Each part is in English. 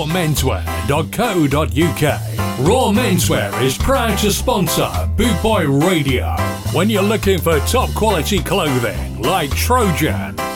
rawmenswear.co.uk. Raw Menswear is proud to sponsor Bootboy Radio. When you're looking for top quality clothing like Trojan,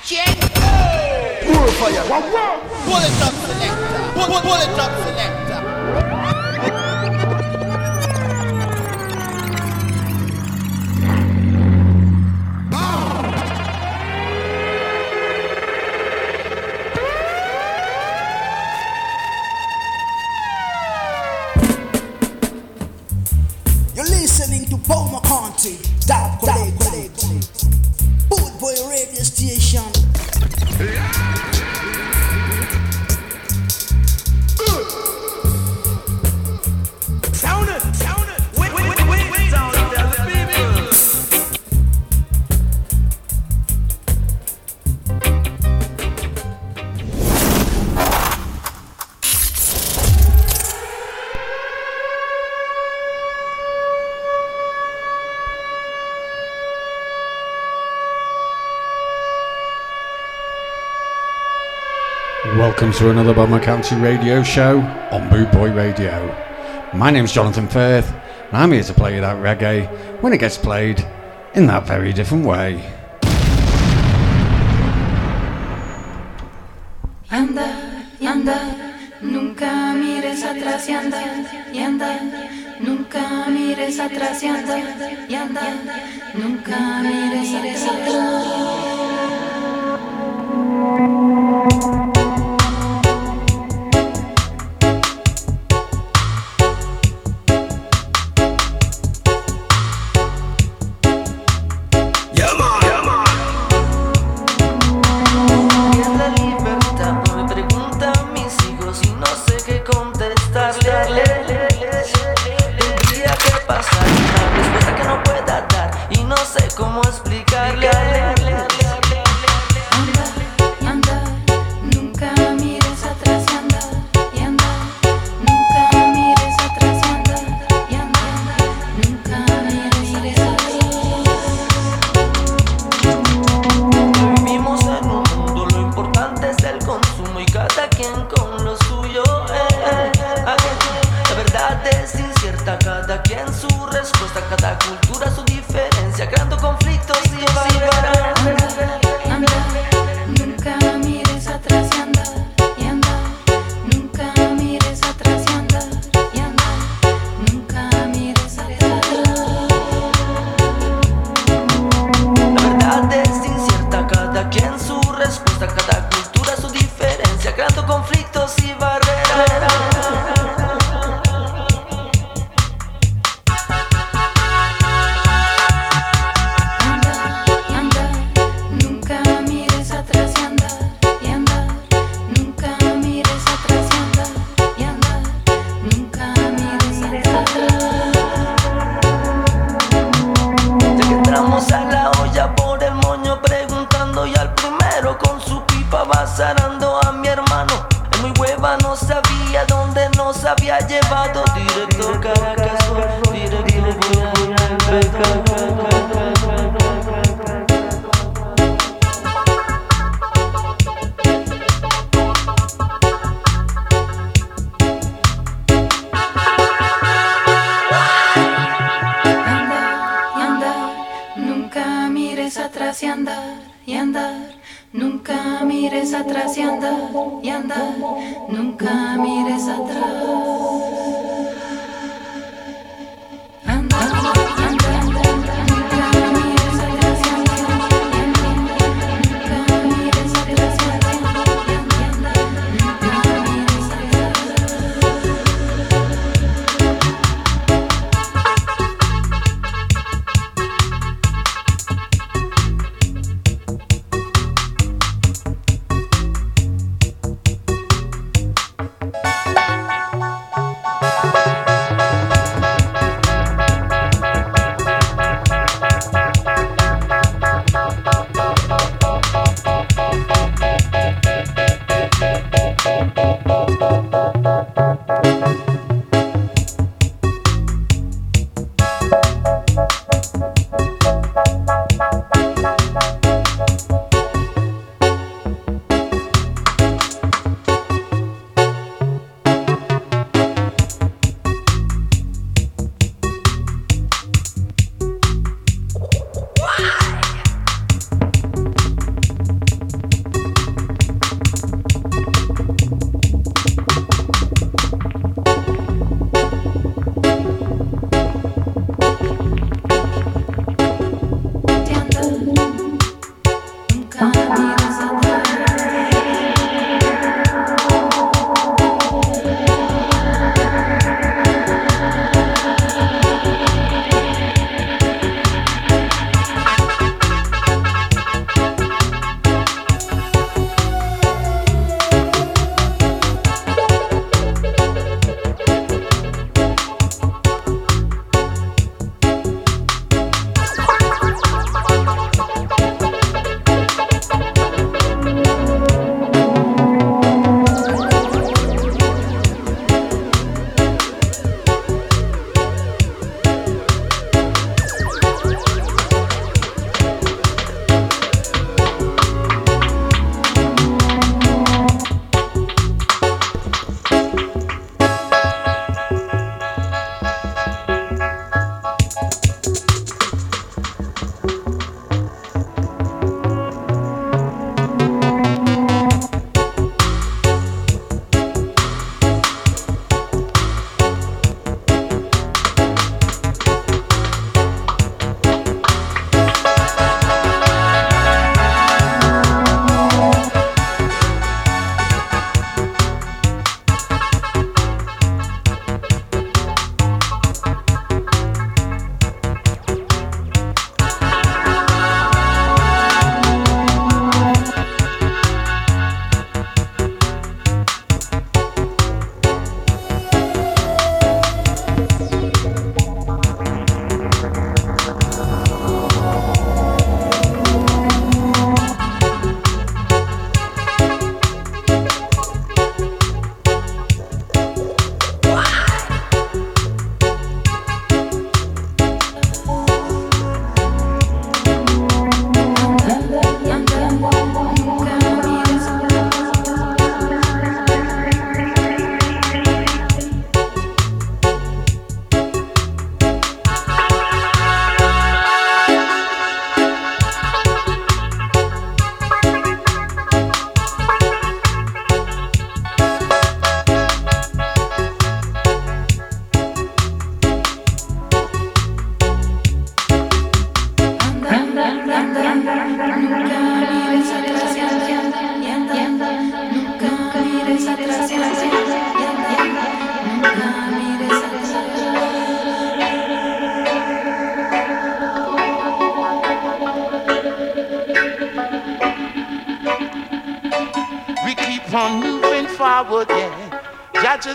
action! More fire! Pull it up, selector! It up, selector! You're listening to Paul McCartney, Dab Collector, Boot Boy Station. Sound Welcome to another Bomber County radio show on Boot Boy Radio. My name's Jonathan Firth, and I'm here to play you that reggae when it gets played in that very different way. Anda, anda, nunca mires atrás y anda, y anda, nunca mires atrás y anda, y anda, nunca mires atrás.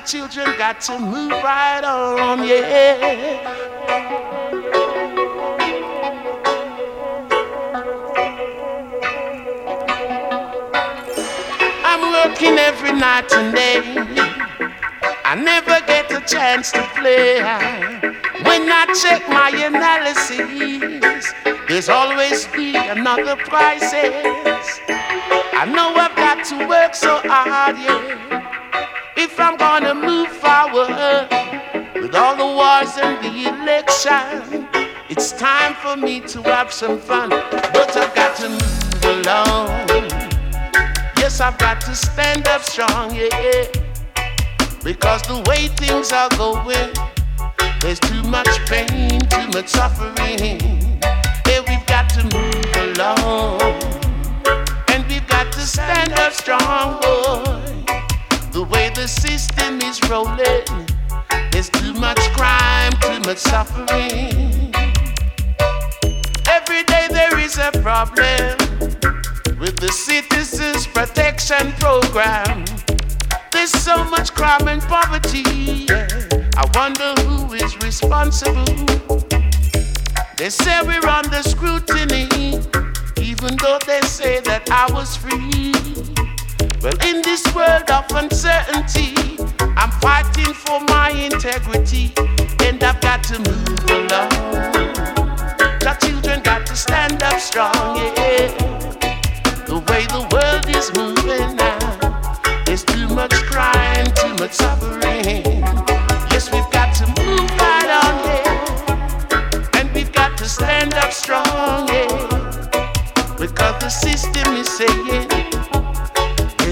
Children got to move right on, yeah. I'm working every night and day. I never get a chance to play. When I check my analysis, there's always be another crisis. I know I've got to work so hard, yeah if I'm gonna move forward with all the wars and the election, it's time for me to have some fun. But I've got to move along. yes, I've got to stand up strong, yeah. Because the way things are going, there's too much pain, too much suffering. Yeah, we've got to move along. And we've got to stand up strong, boy. The way the system is rolling, there's too much crime, too much suffering. Every day there is a problem with the Citizens Protection Program. There's so much crime and poverty. I wonder who is responsible. They say we're under scrutiny, even though they say that I was free. Well, in this world of uncertainty, I'm fighting for my integrity, and I've got to move along. The children got to stand up strong, yeah the way the world is moving now. There's too much crime, too much suffering. Yes, we've got to move right on, yeah. And we've got to stand up strong, yeah. Because the system is saying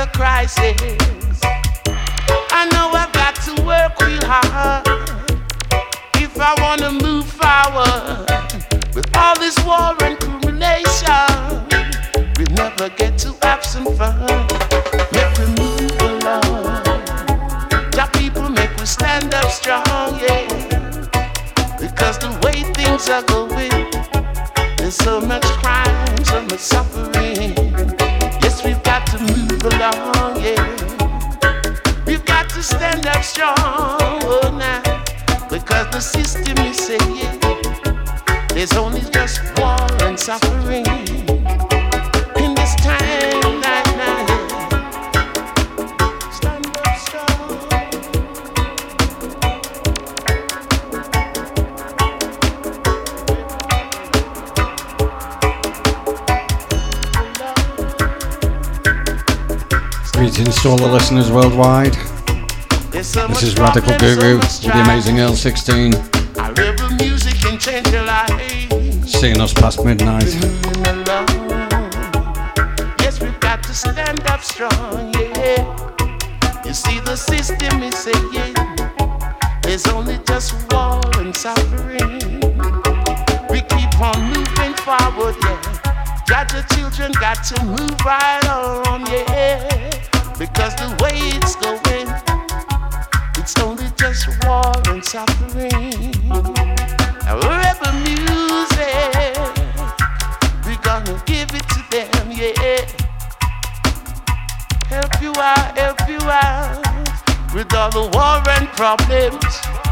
another crisis. I know I've got to work real hard if I wanna move forward. With all this war and crimination, we never get to have some fun. Make we move along Your people make we stand up strong, yeah. Because the way things are going, there's so much crime, so much suffering. Along, yeah. We've got to stand up strong, oh now. Because the system is saying there's only just war and suffering Greetings to all the listeners worldwide. This is Radical Guru with the amazing L16. Seeing us past midnight. Yes, we've got to stand up strong, yeah. You see, the system is saying there's only just war and suffering. We keep on moving forward, yeah. Got children got to move right on, yeah. Because the way it's going, it's only just war and suffering. Wherever music, we're gonna give it to them, yeah. Help you out, help you out with all the war and problems.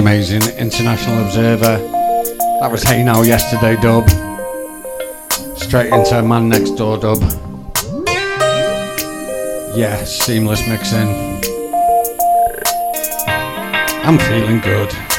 Amazing International Observer. That was Hey Now Yesterday dub. Straight into Man Next Door dub. Yeah, seamless mixing. I'm feeling good.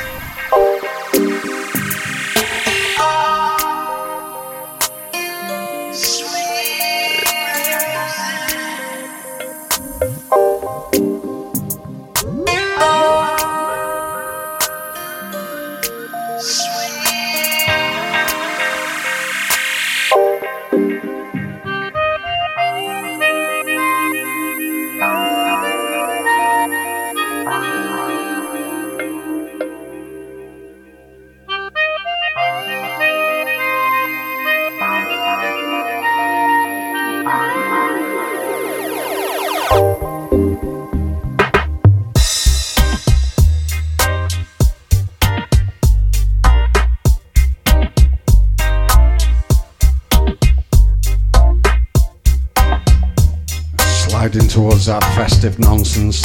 Festive nonsense.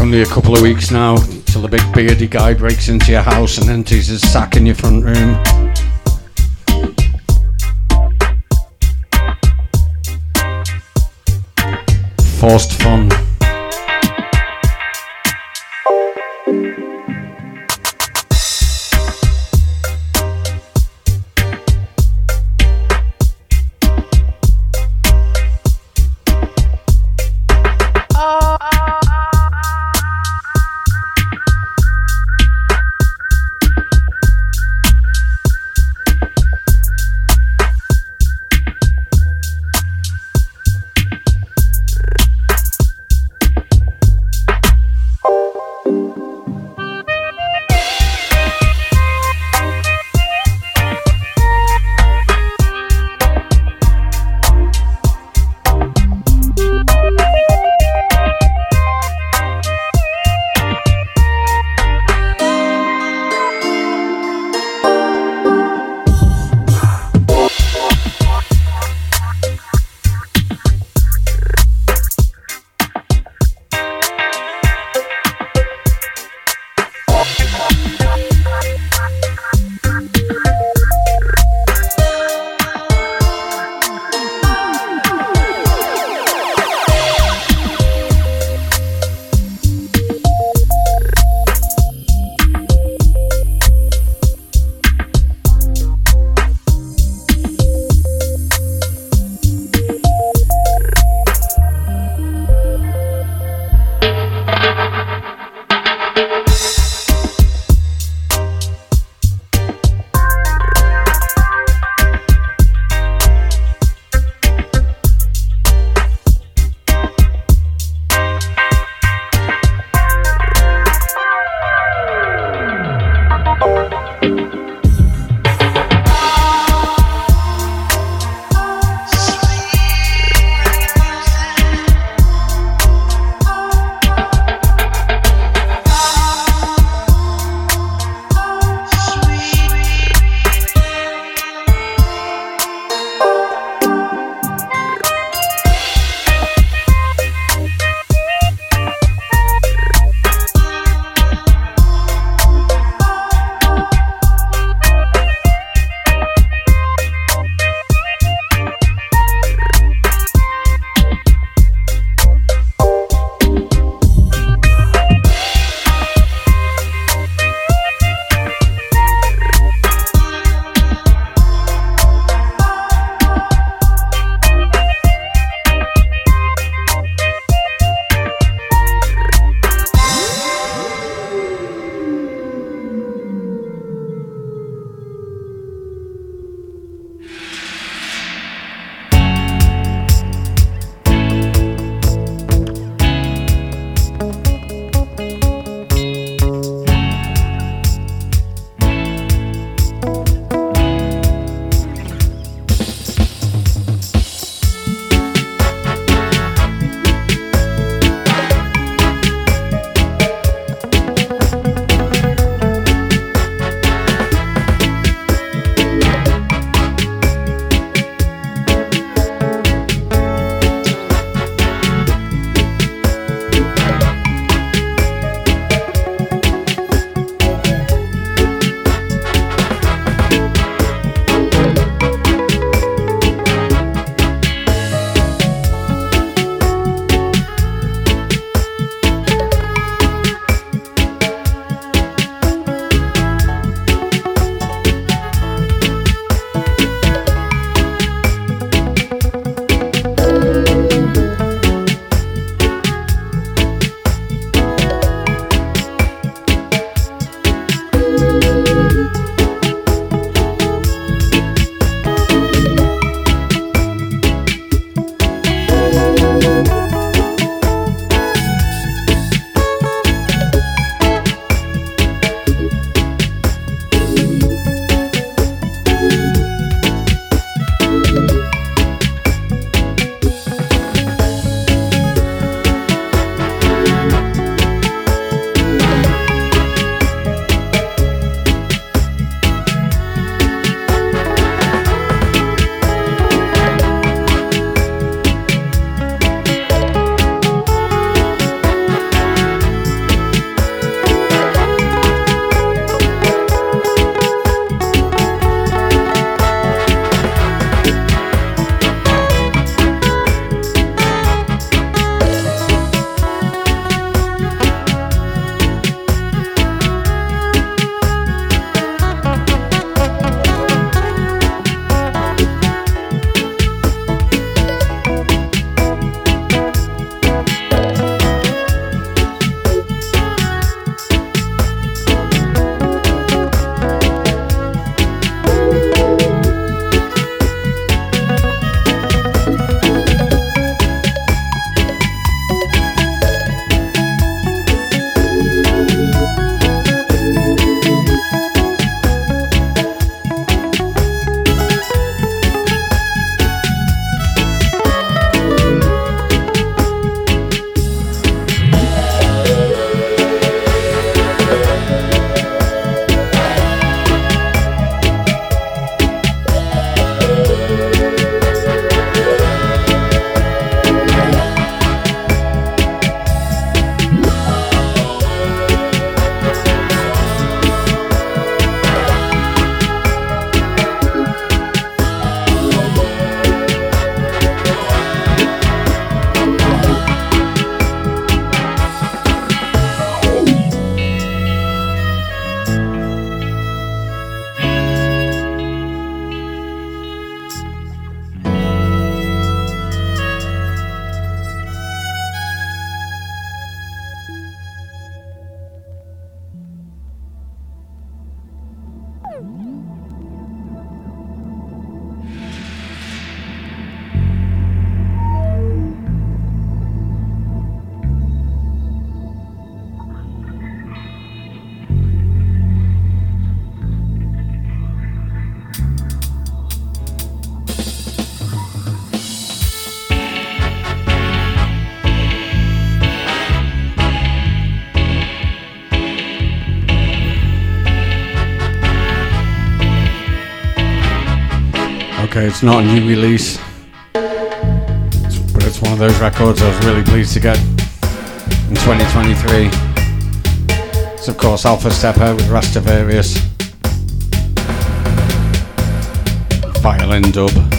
Only a couple of weeks now till the big beardy guy breaks into your house and empties his sack in your front room. Forced fun. It's not a new release, but it's one of those records I was really pleased to get in 2023. It's of course Alpha Steppa with Rastavarius. Violin dub.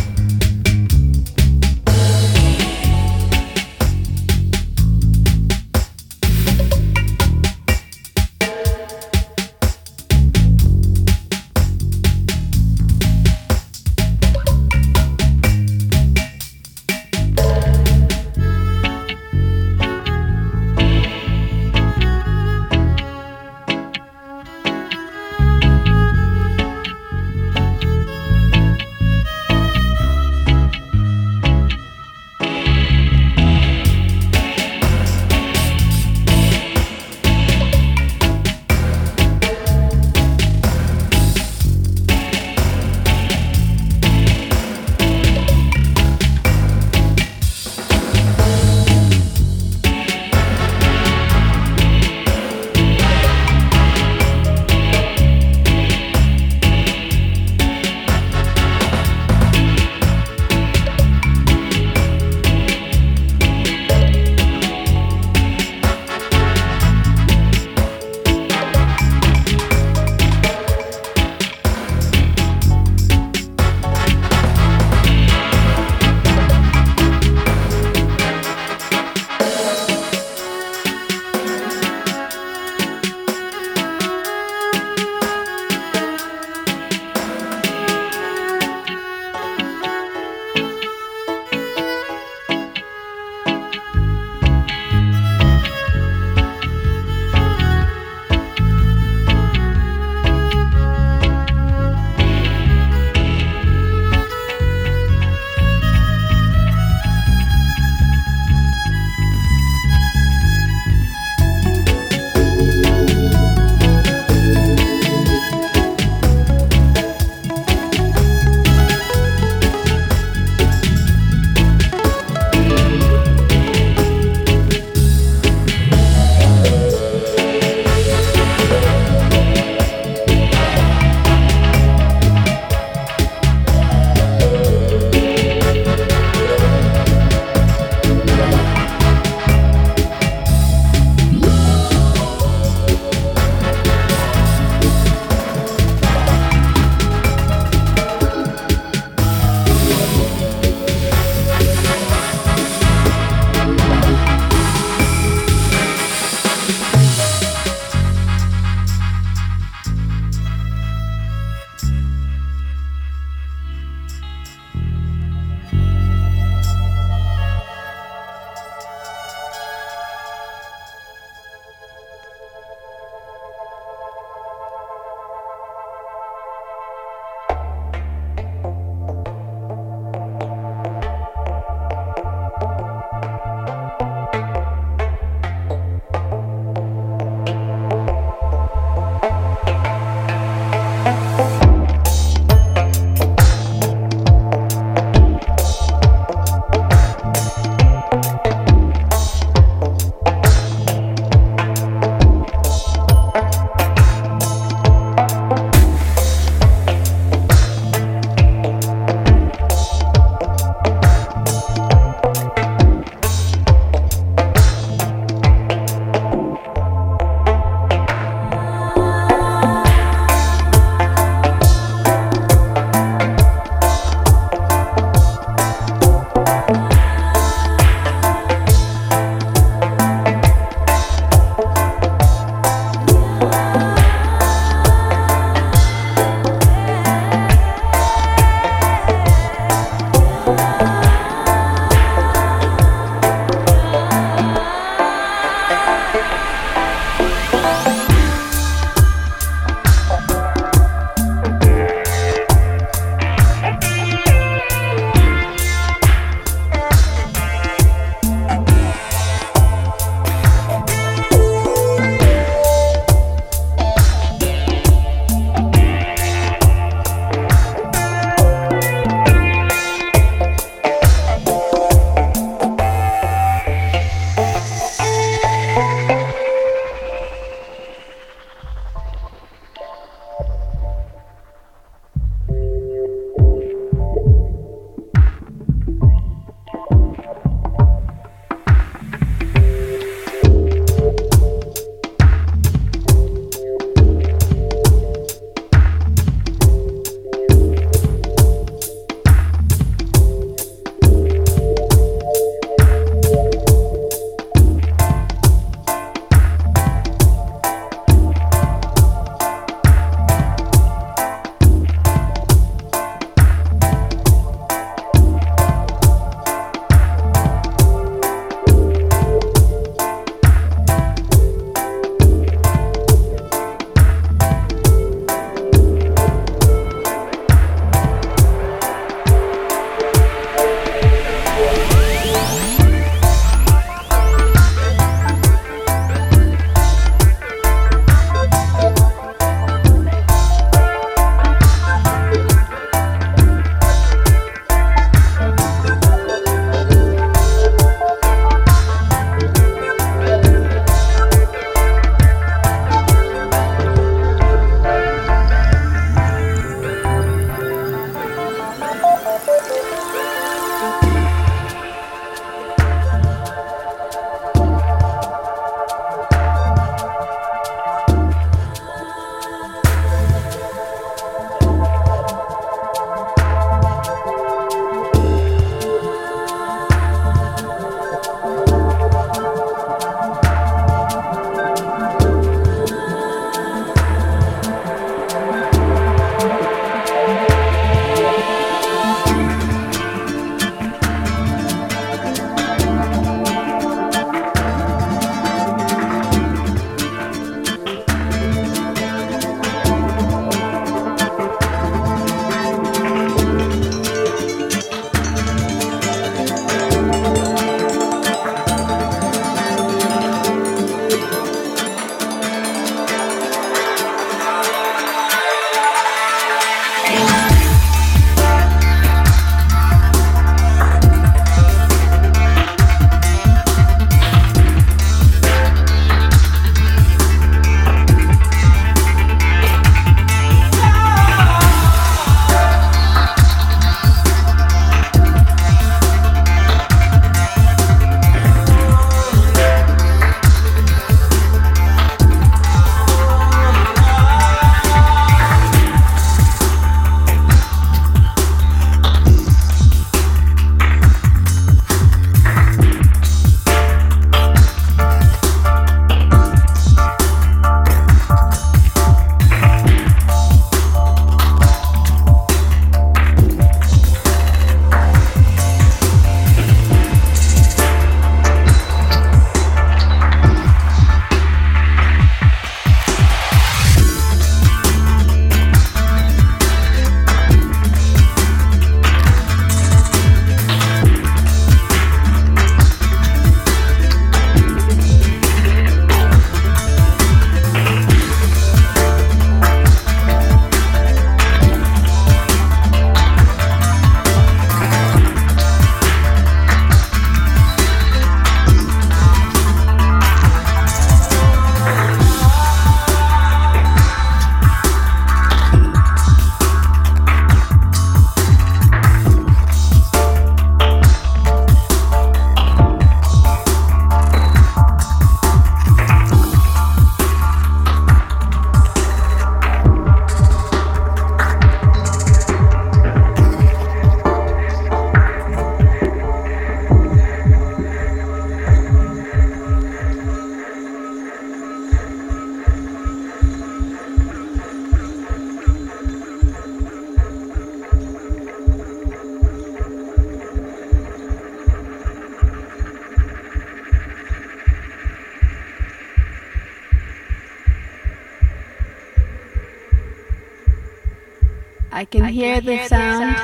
Hear the sound.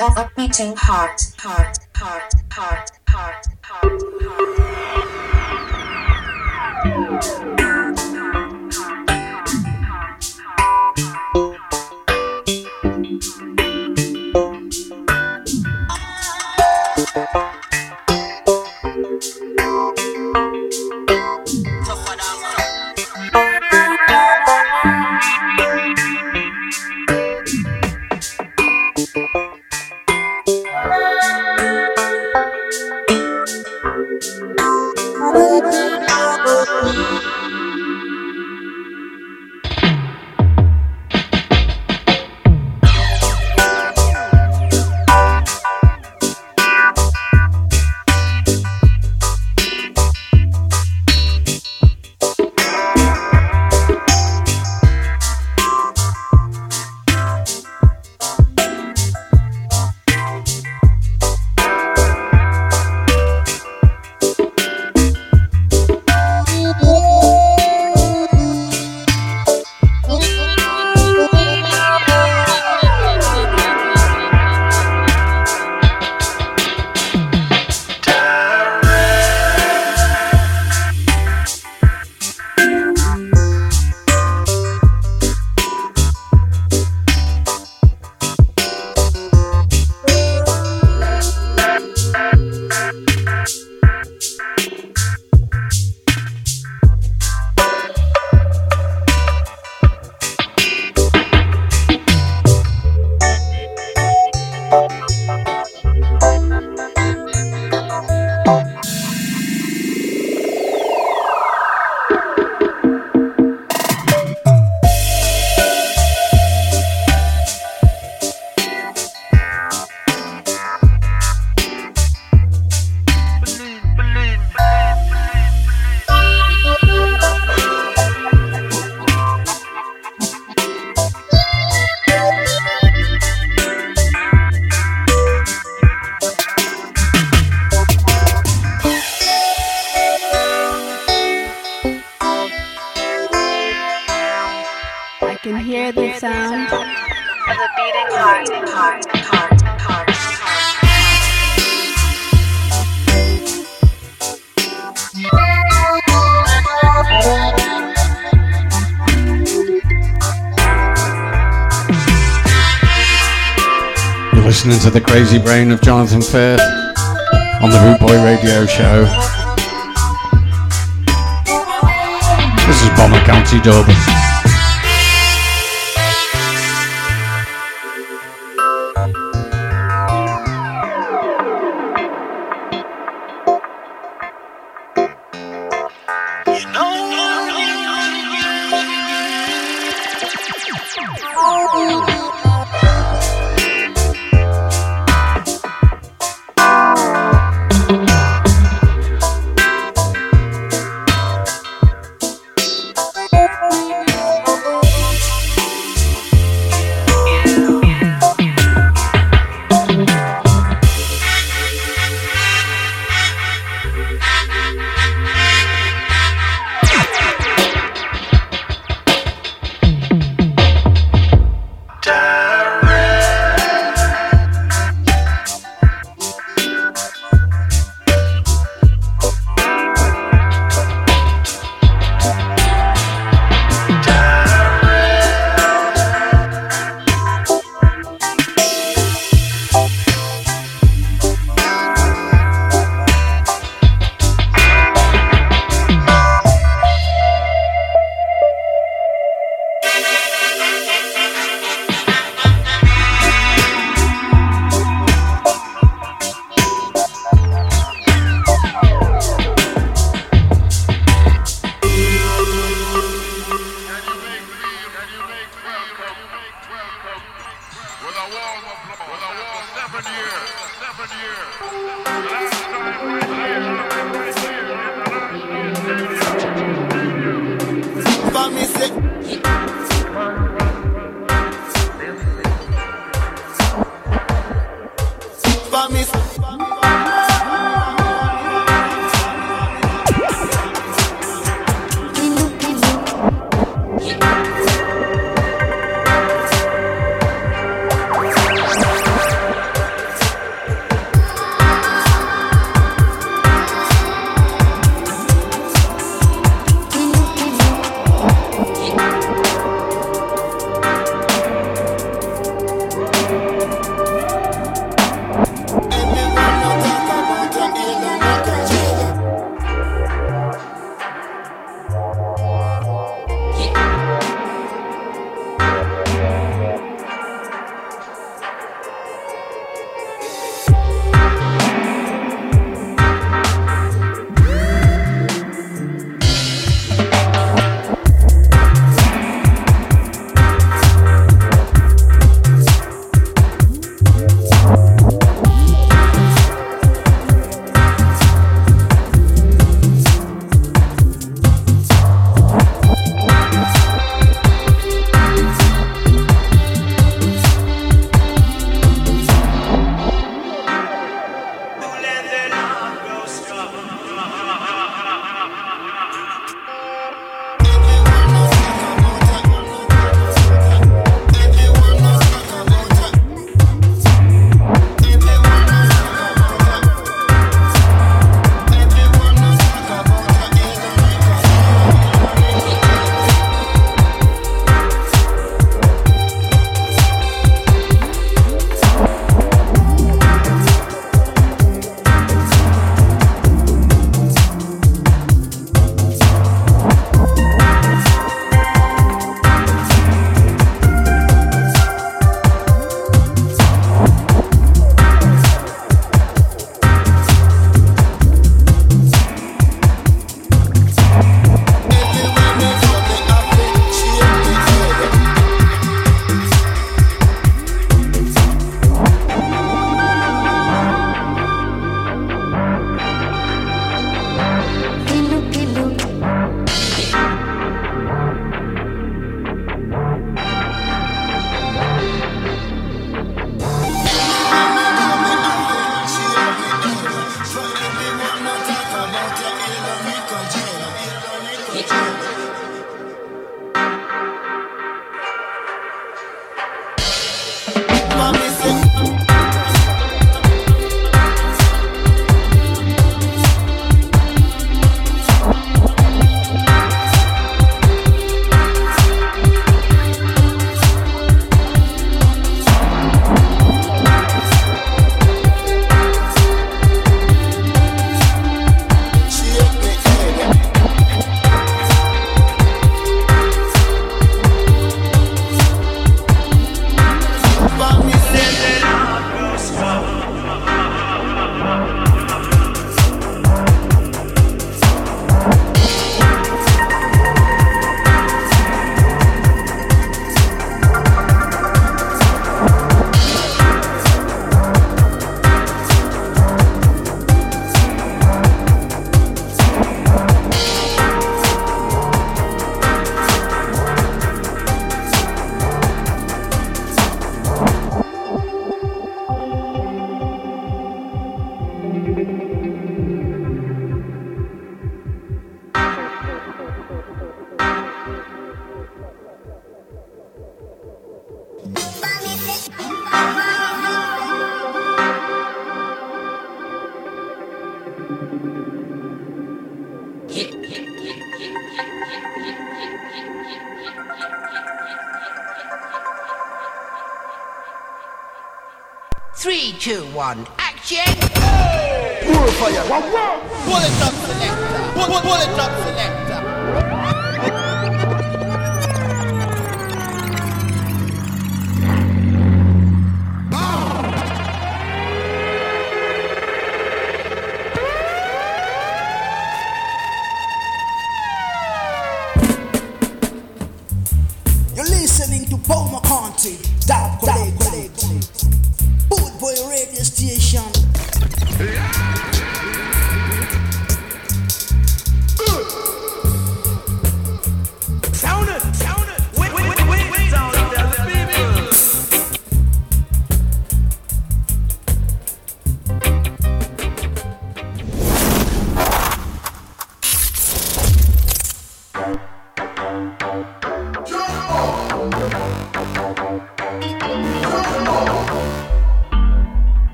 of a beating heart, heart, heart, heart, crazy brain of Jonathan Firth on the Boot Boy Radio Show. This is Bomber County Dublin.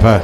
Amazing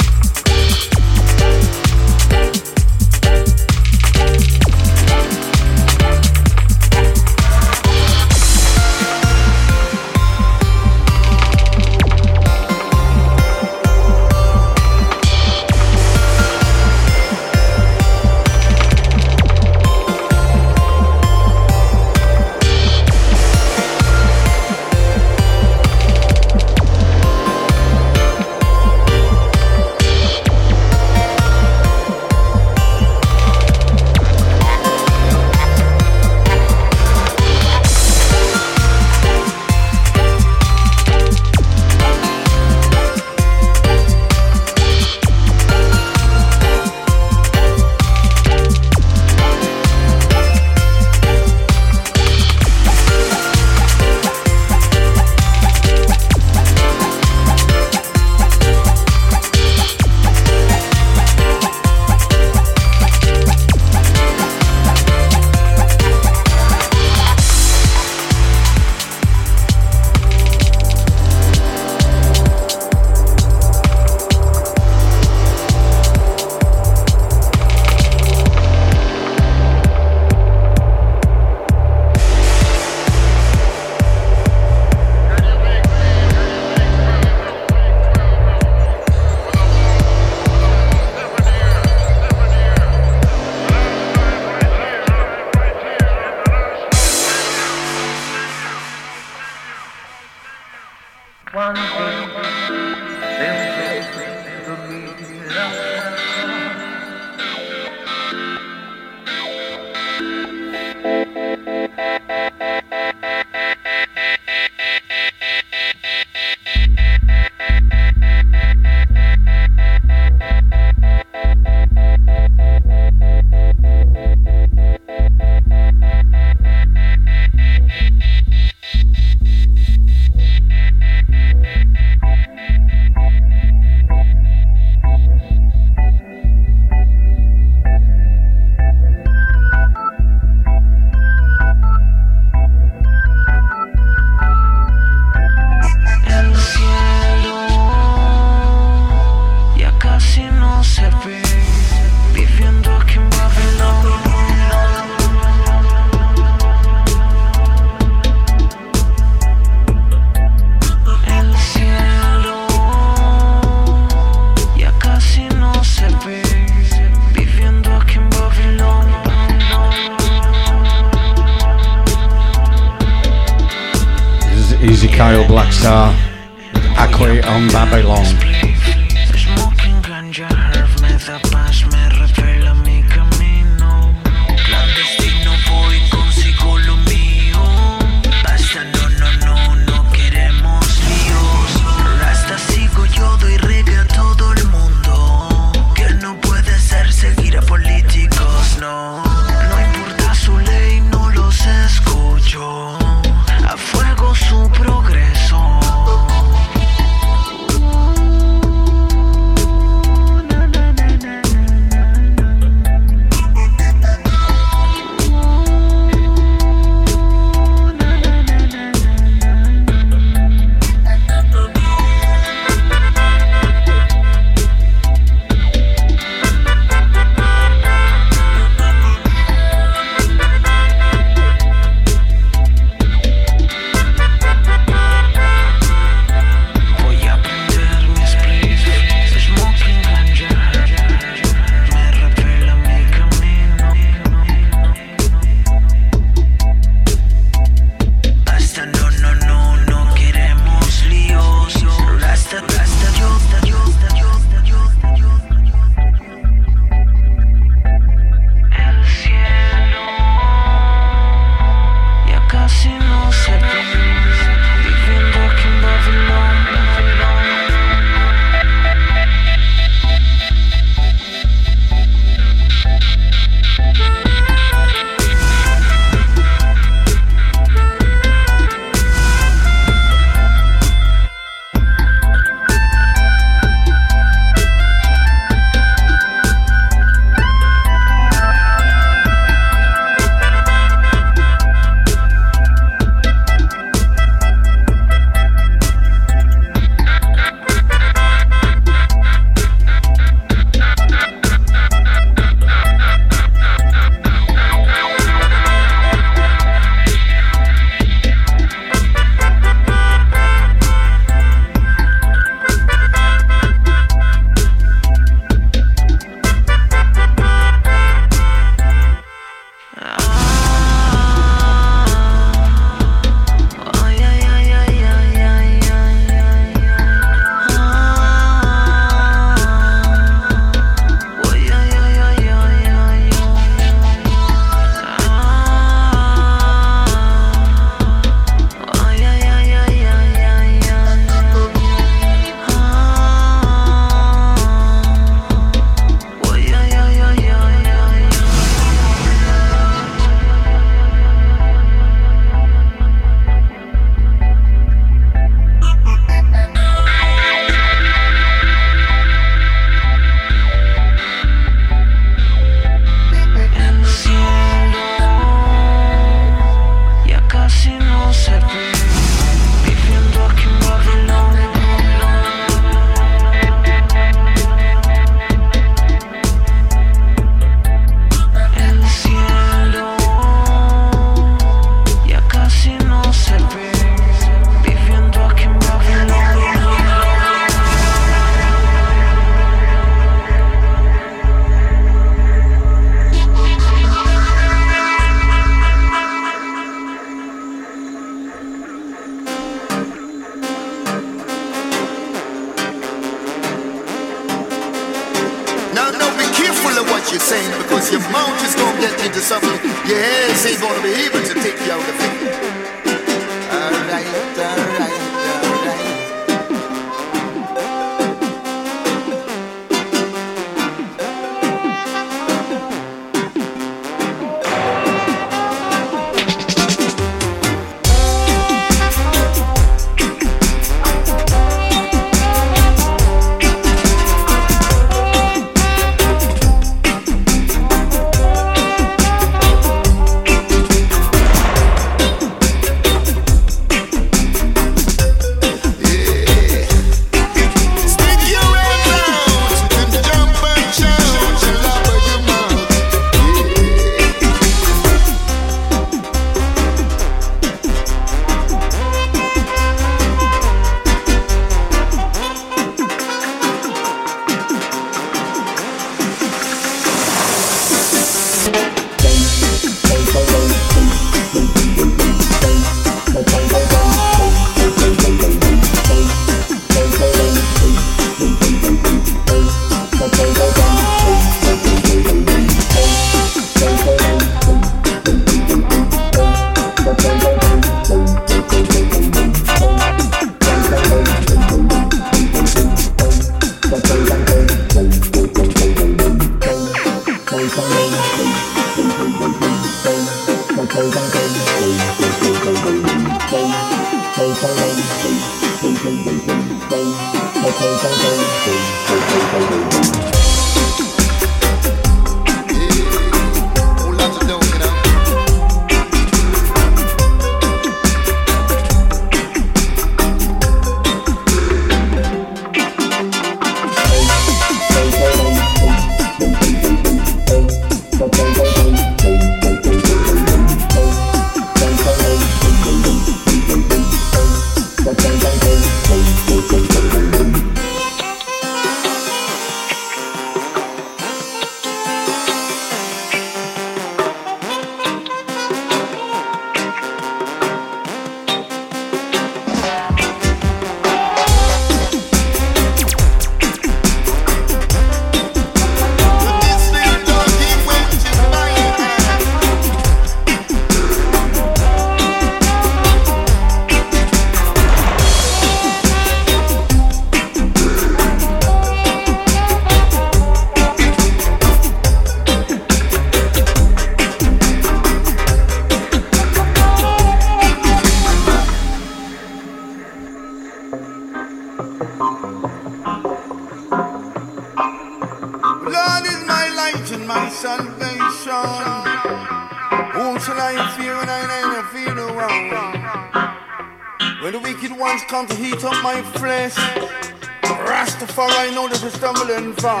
falling from.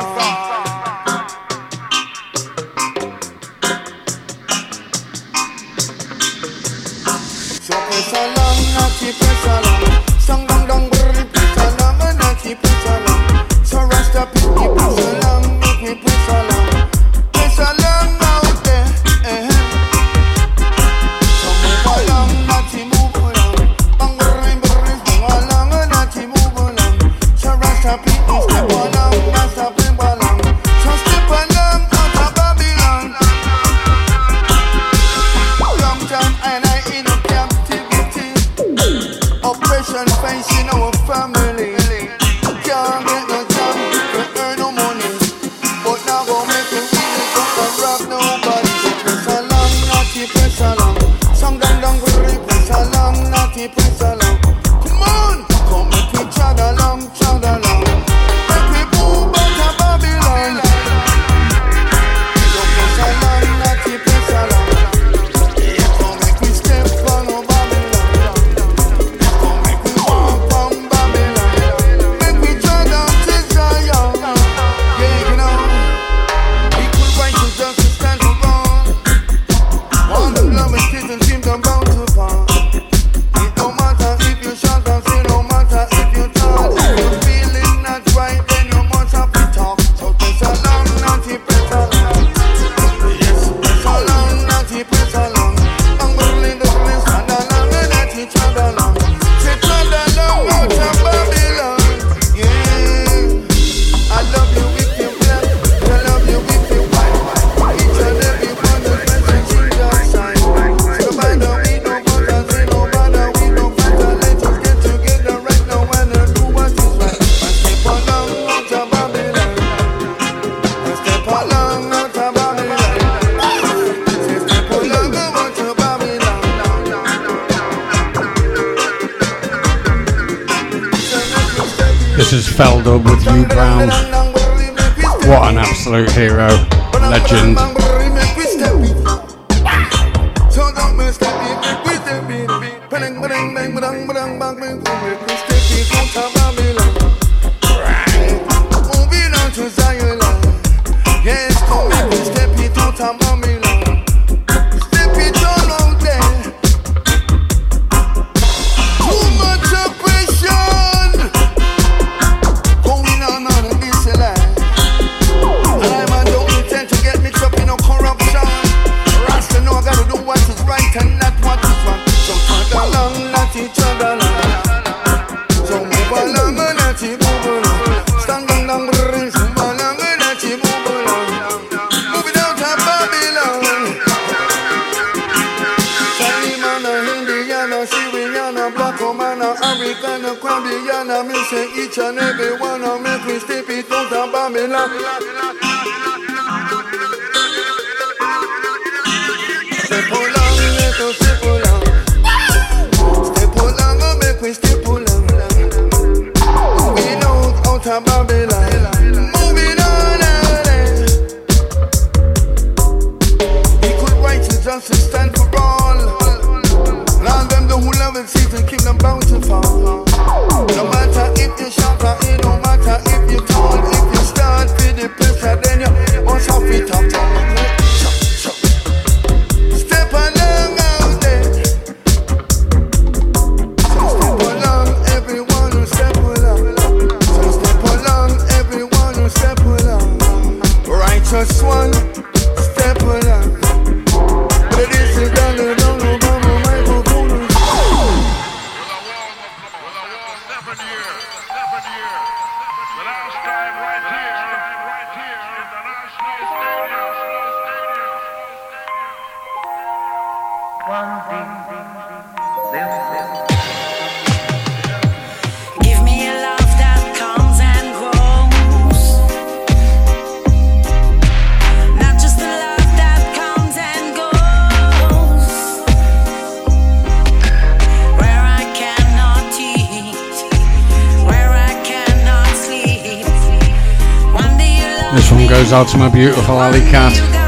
So press along, not keep press along. Song dong dong, press along, and not keep press along. So rest up, keep. Out to my beautiful alley cat.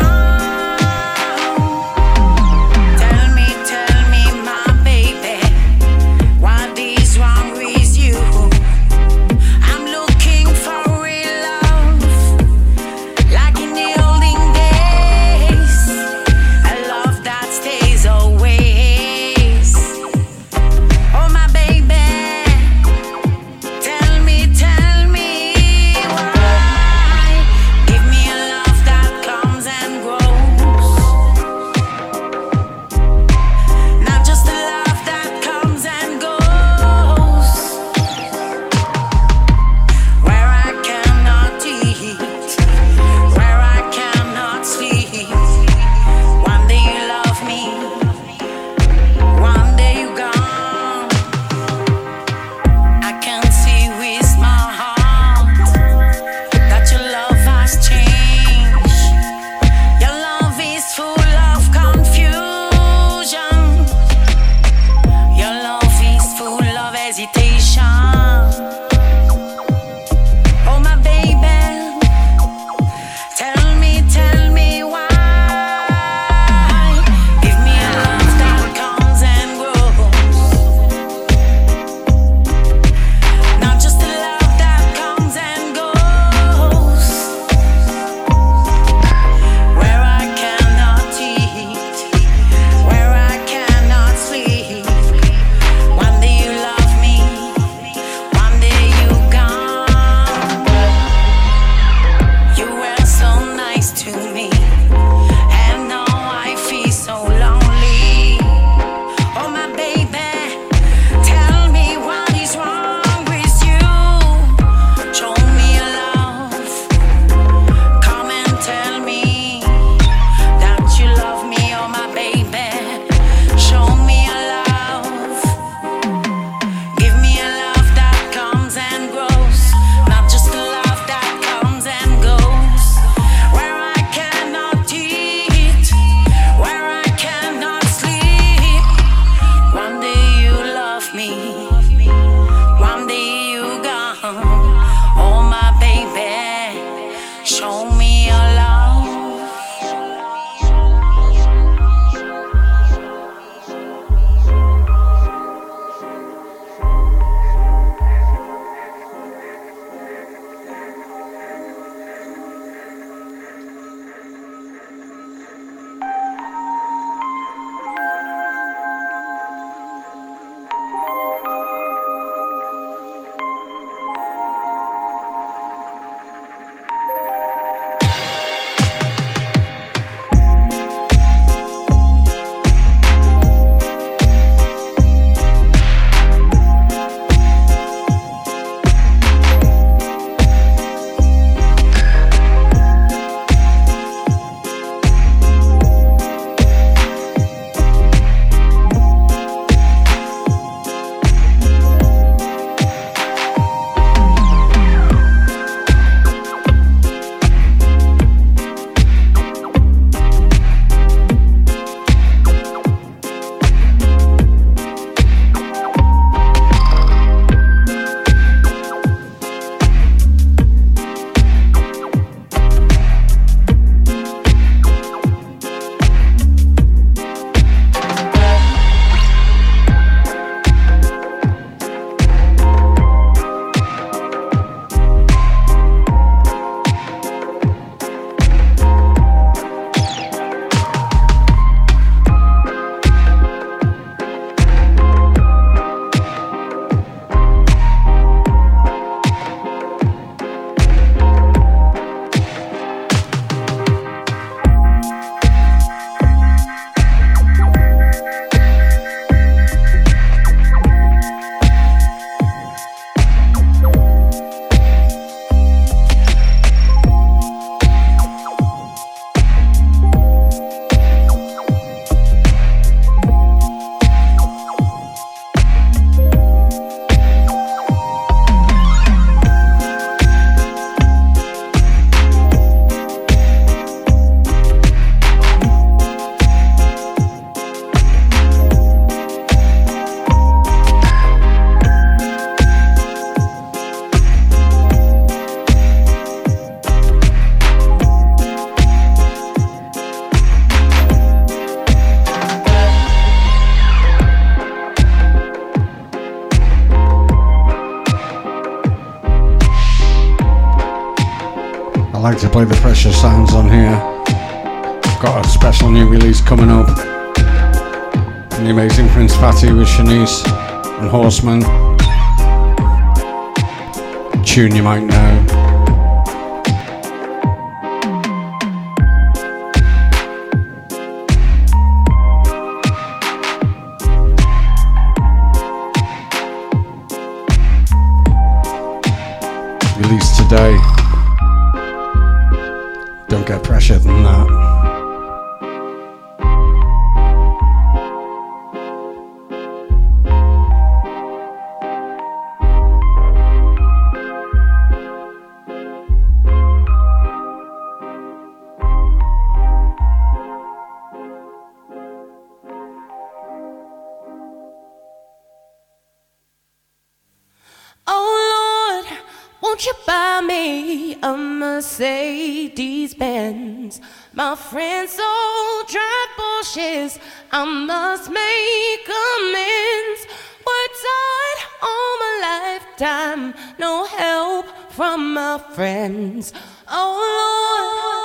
mind friends all dried bushes. I must make amends. What's hard all my lifetime, no help from my friends. Oh Lord.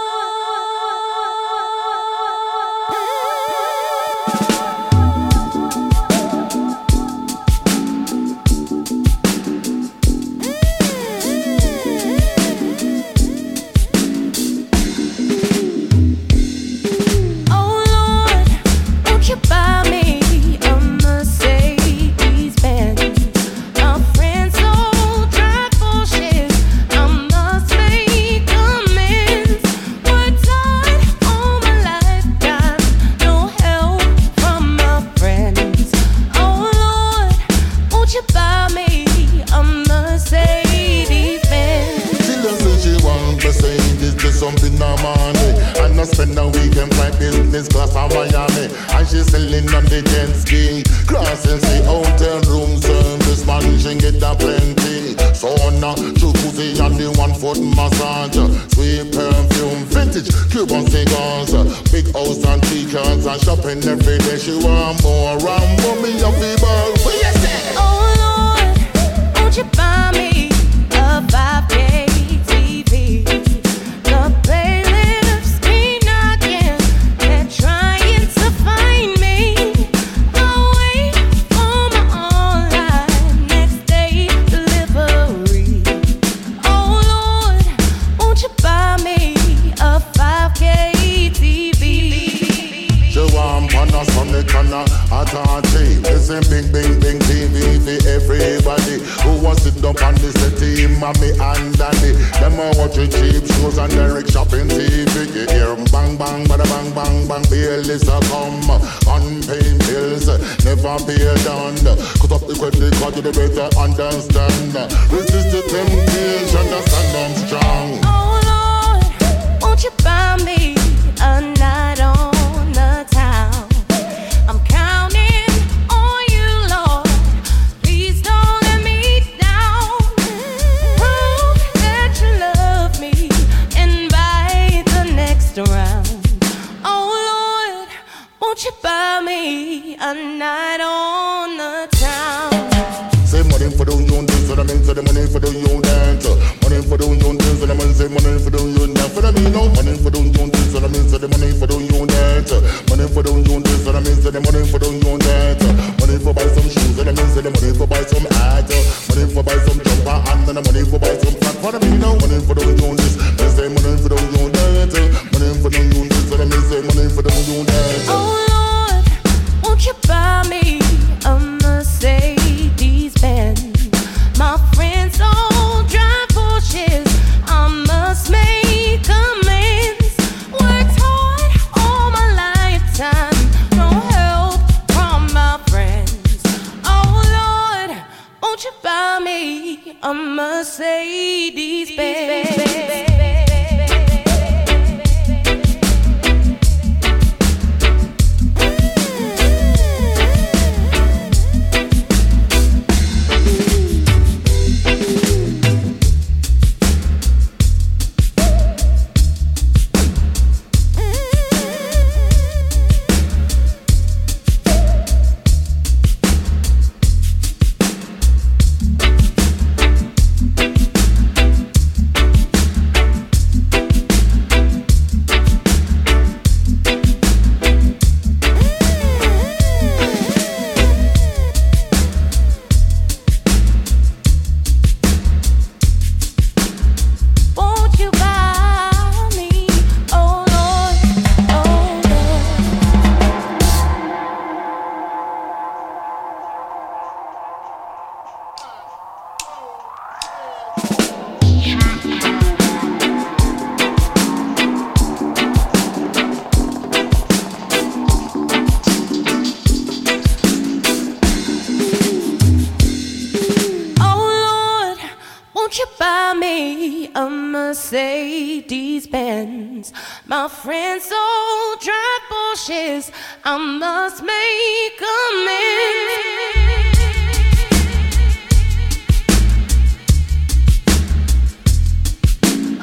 Mercedes Benz. My friends all drive Porsches. I must make amends.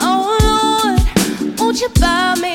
Oh Lord, won't you buy me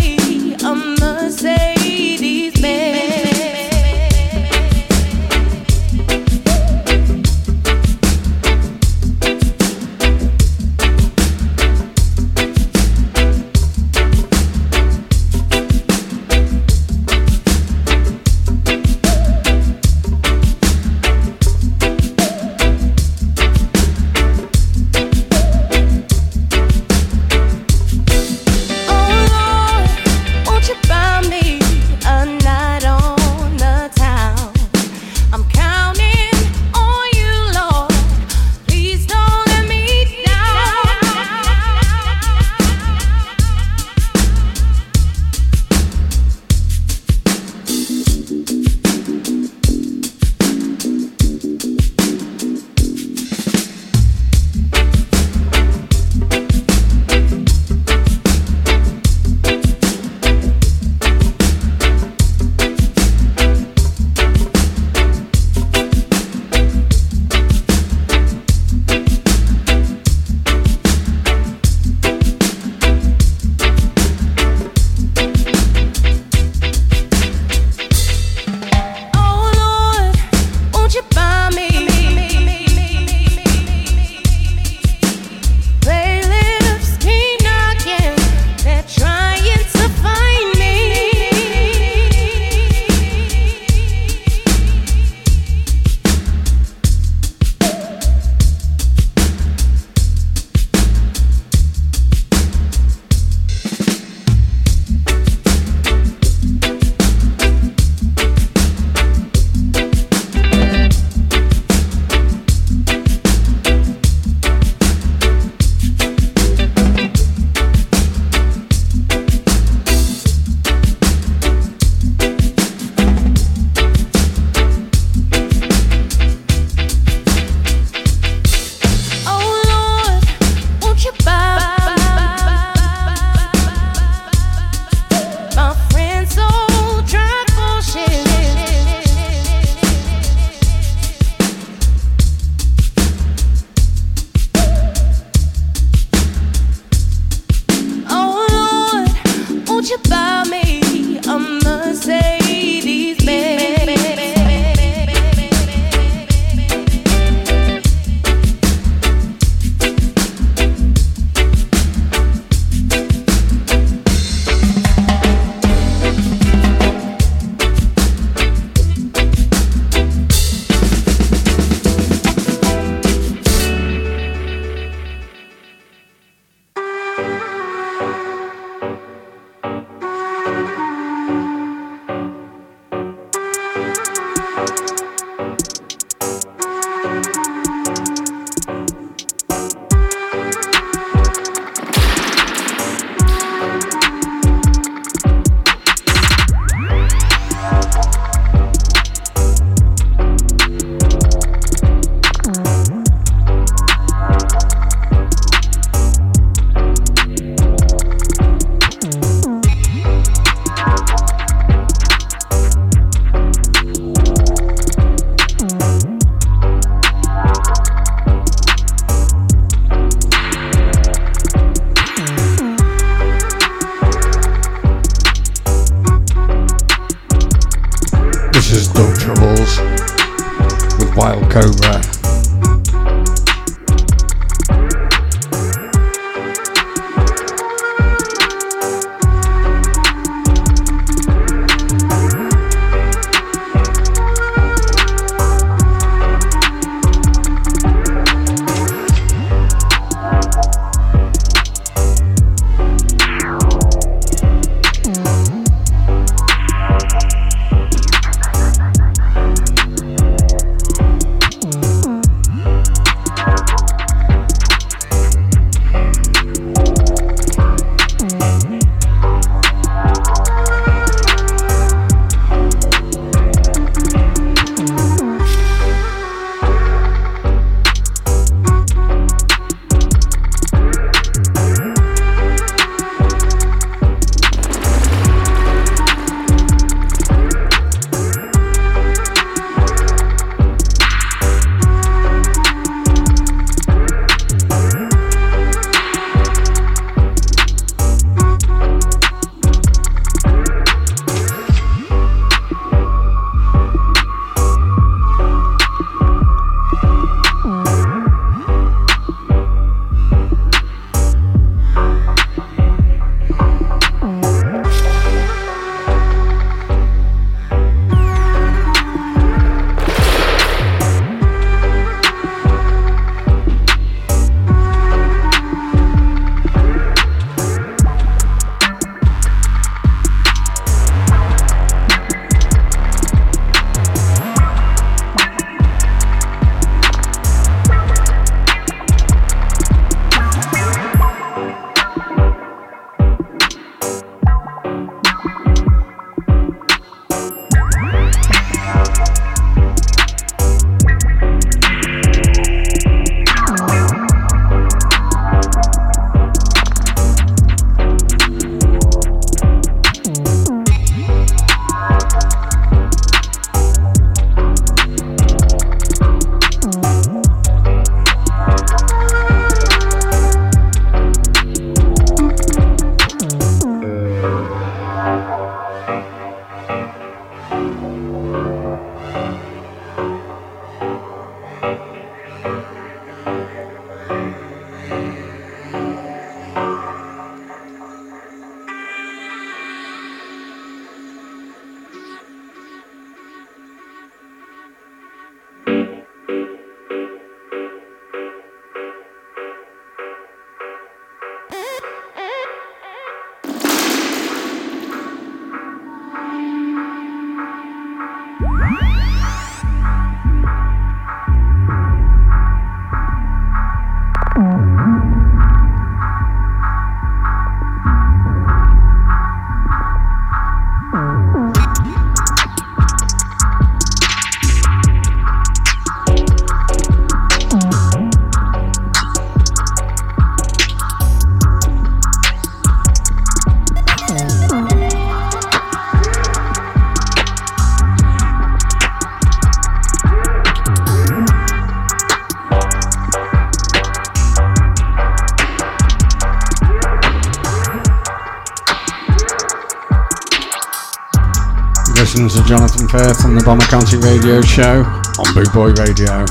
On the Bomber County Radio Show on Boot Boy Radio.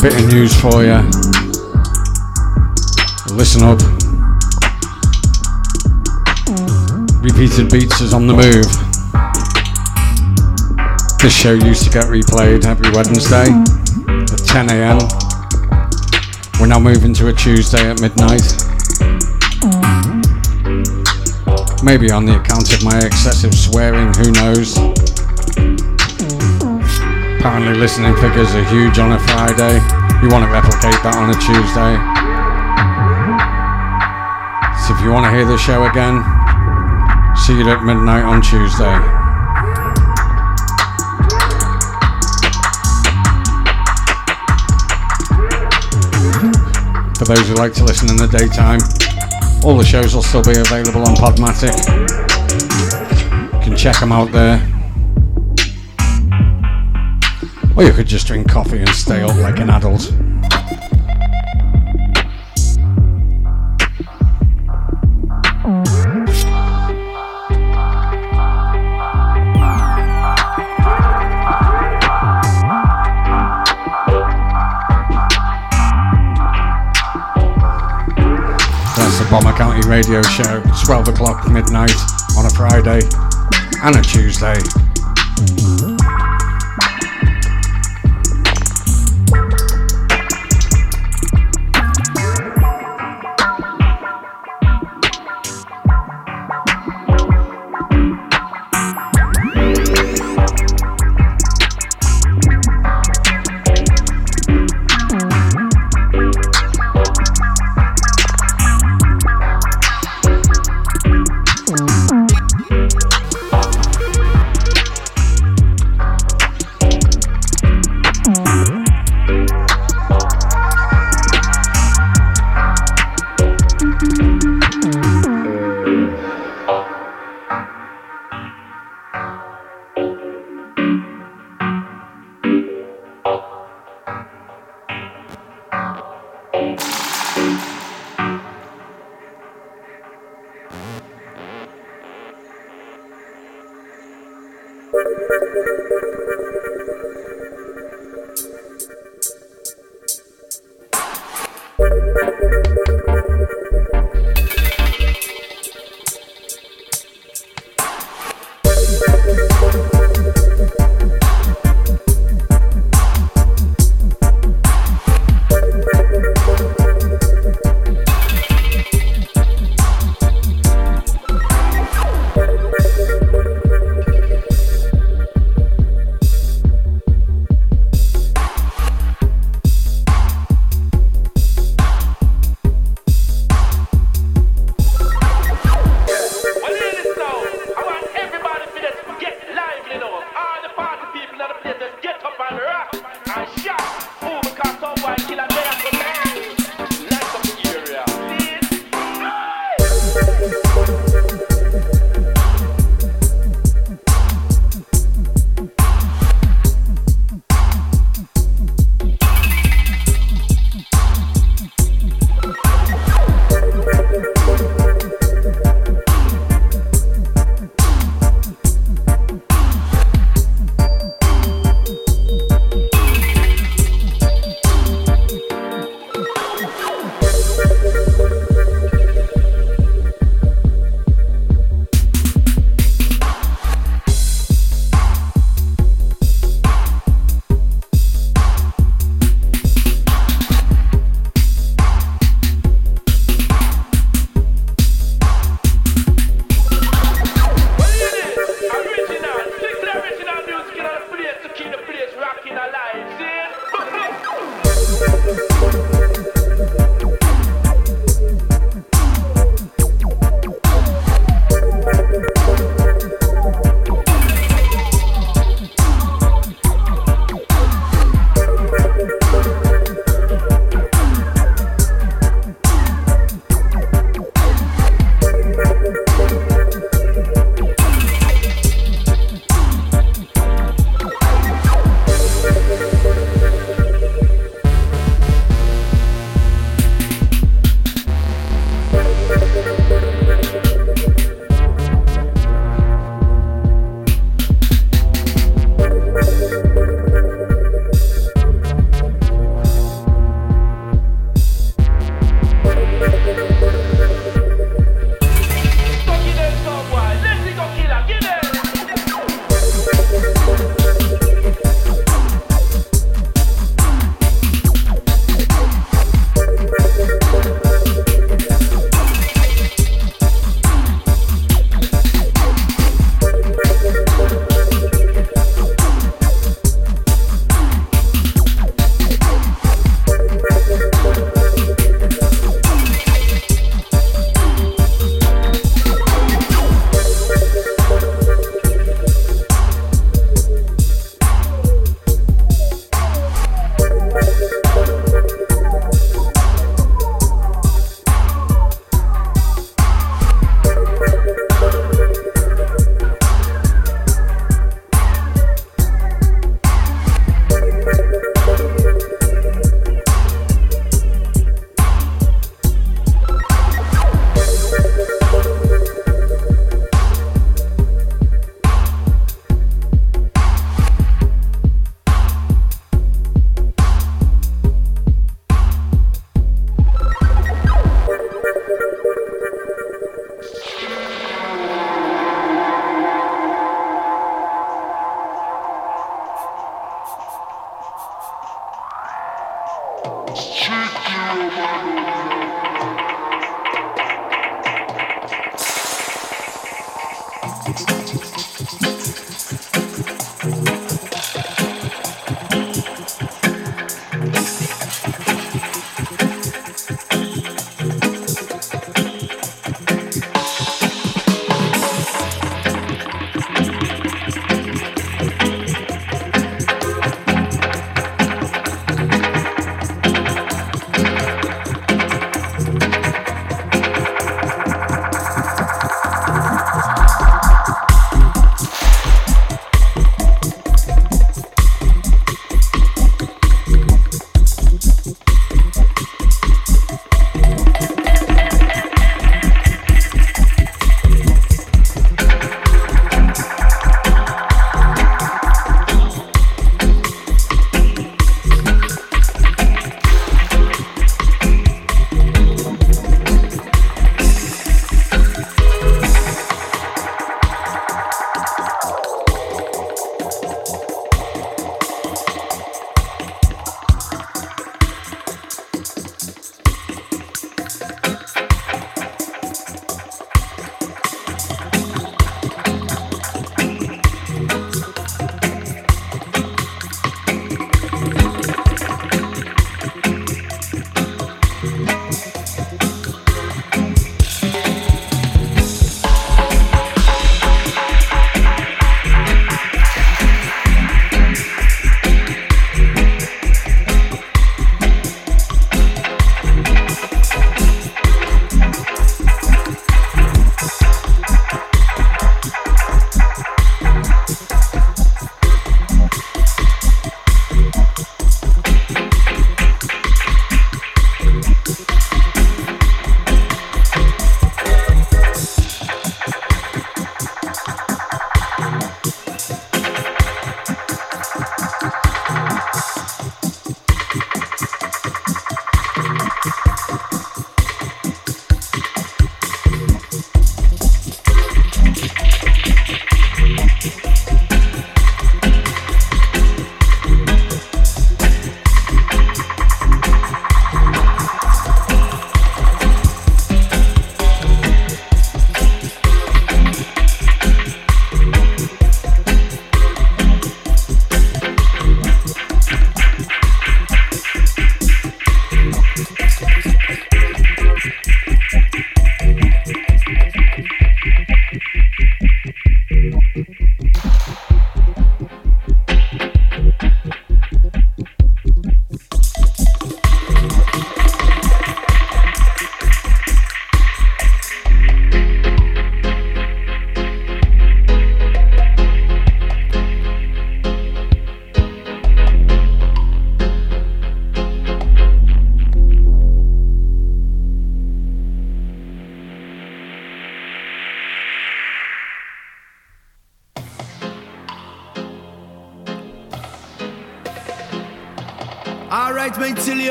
Bit of news for you. Listen up. Repeated Beats is on the move. This show used to get replayed every Wednesday at 10 am. We're now moving to a Tuesday at midnight. Maybe on the account of my excessive swearing, who knows? Apparently, listening figures are huge on a Friday. You want to replicate that on a Tuesday. So, if you want to hear the show again, see you at midnight on Tuesday. For those who like to listen in the daytime, all the shows will still be available on Podomatic. You can check them out there. Or you could just drink coffee and stay up like an adult. Radio Show, 12 o'clock midnight on a Friday and a Tuesday.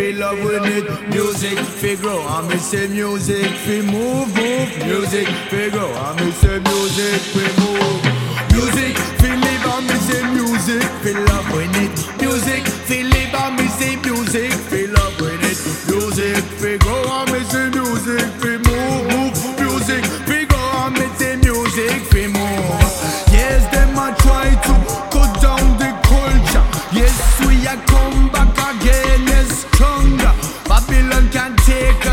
fi love with it. Music fi grow, I me say music fi move, move. Music fi grow, I me say music fi move. Music.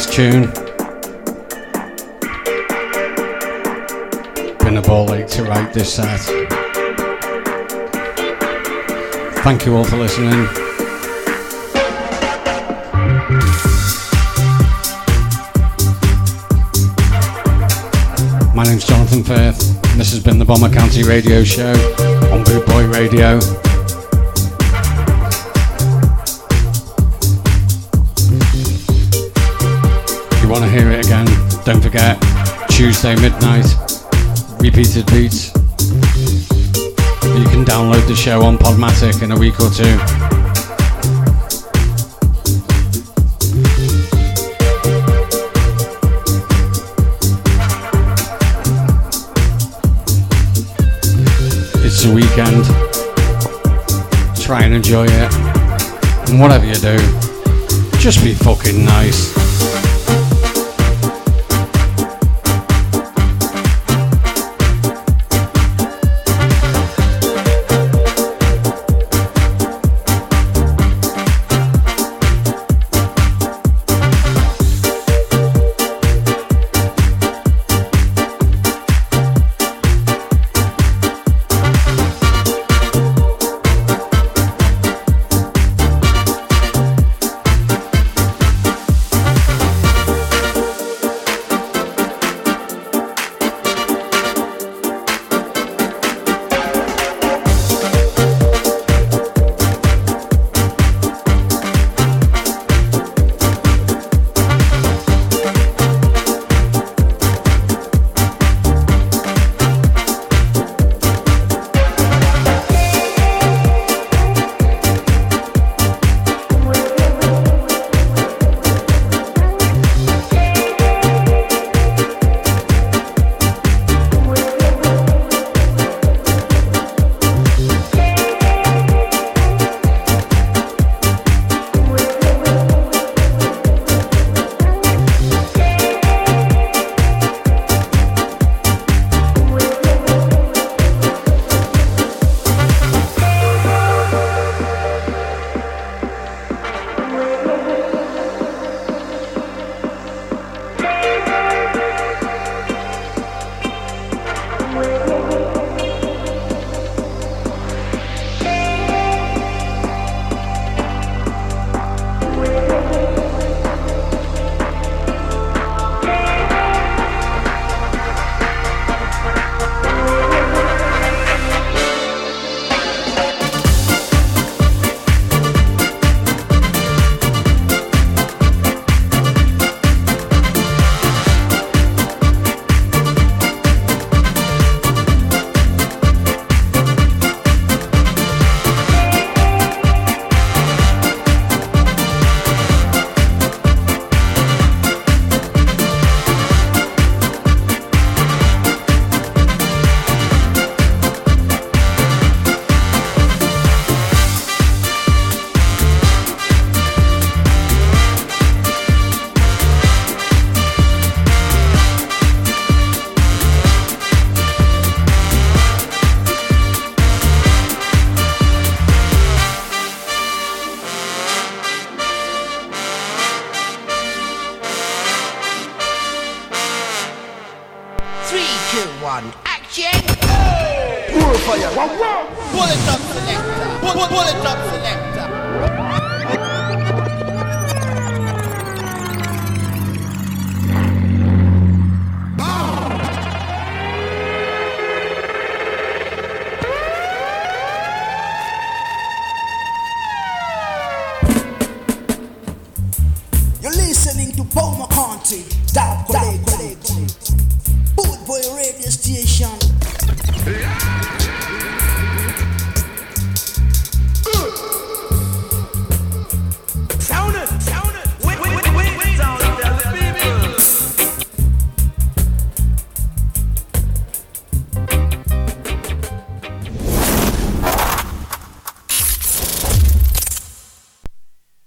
last tune. back in a week or two. It's a weekend. Try and enjoy it. And whatever you do, just be fucking nice.